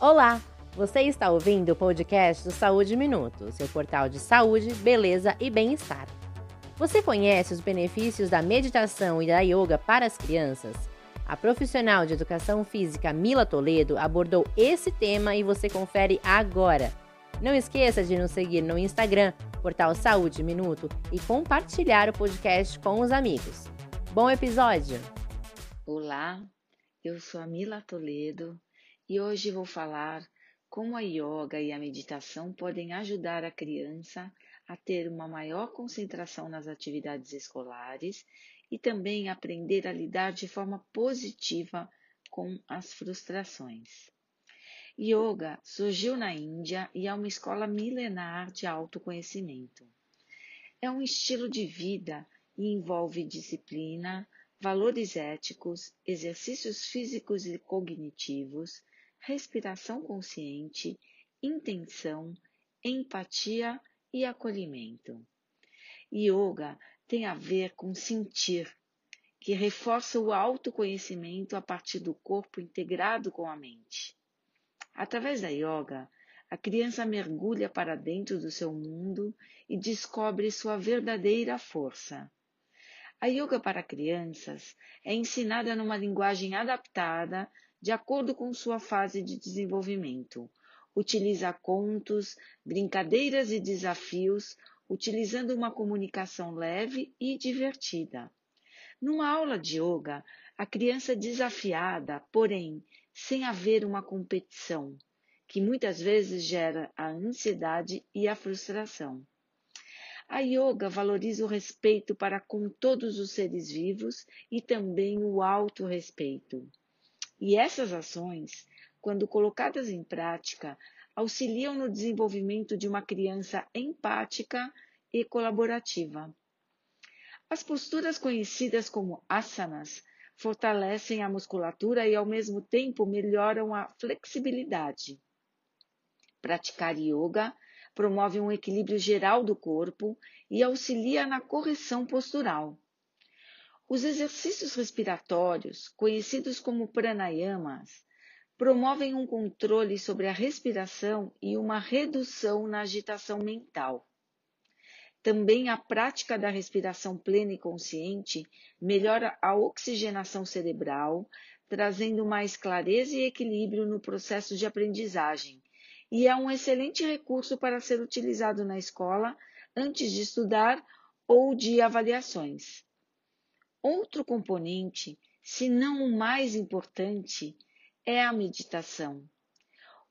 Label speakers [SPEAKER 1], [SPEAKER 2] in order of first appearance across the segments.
[SPEAKER 1] Olá! Você está ouvindo o podcast do Saúde Minuto, seu portal de saúde, beleza e bem-estar. Você conhece os benefícios da meditação e da yoga para as crianças? A profissional de educação física Mila Toledo abordou esse tema e você confere agora. Não esqueça de nos seguir no Instagram, portal Saúde Minuto, e compartilhar o podcast com os amigos. Bom episódio!
[SPEAKER 2] Olá, eu sou a Mila Toledo e hoje vou falar como a yoga e a meditação podem ajudar a criança a ter uma maior concentração nas atividades escolares e também aprender a lidar de forma positiva com as frustrações. Yoga surgiu na Índia e é uma escola milenar de autoconhecimento. É um estilo de vida e envolve disciplina, valores éticos, exercícios físicos e cognitivos, respiração consciente, intenção, empatia e acolhimento. Yoga tem a ver com sentir, que reforça o autoconhecimento a partir do corpo integrado com a mente. Através da yoga, a criança mergulha para dentro do seu mundo e descobre sua verdadeira força. A yoga para crianças é ensinada numa linguagem adaptada de acordo com sua fase de desenvolvimento. Utiliza contos, brincadeiras e desafios, utilizando uma comunicação leve e divertida. Numa aula de yoga, a criança desafiada, porém, sem haver uma competição, que muitas vezes gera a ansiedade e a frustração. A yoga valoriza o respeito para com todos os seres vivos e também o autorrespeito. E essas ações, quando colocadas em prática, auxiliam no desenvolvimento de uma criança empática e colaborativa. As posturas conhecidas como asanas fortalecem a musculatura e, ao mesmo tempo, melhoram a flexibilidade. Praticar yoga promove um equilíbrio geral do corpo e auxilia na correção postural. Os exercícios respiratórios, conhecidos como pranayamas, promovem um controle sobre a respiração e uma redução na agitação mental. Também a prática da respiração plena e consciente melhora a oxigenação cerebral, trazendo mais clareza e equilíbrio no processo de aprendizagem, e é um excelente recurso para ser utilizado na escola antes de estudar ou de avaliações. Outro componente, se não o mais importante, é a meditação.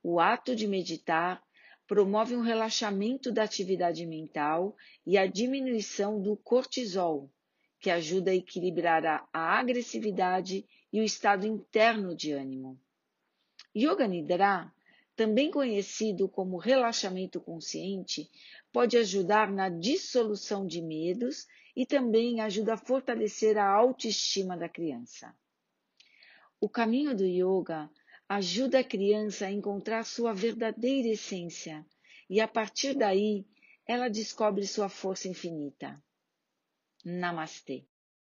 [SPEAKER 2] O ato de meditar promove um relaxamento da atividade mental e a diminuição do cortisol, que ajuda a equilibrar a, agressividade e o estado interno de ânimo. Yoga Nidra, também conhecido como relaxamento consciente, pode ajudar na dissolução de medos e também ajuda a fortalecer a autoestima da criança. O caminho do yoga ajuda a criança a encontrar sua verdadeira essência e, a partir daí, ela descobre sua força infinita. Namastê.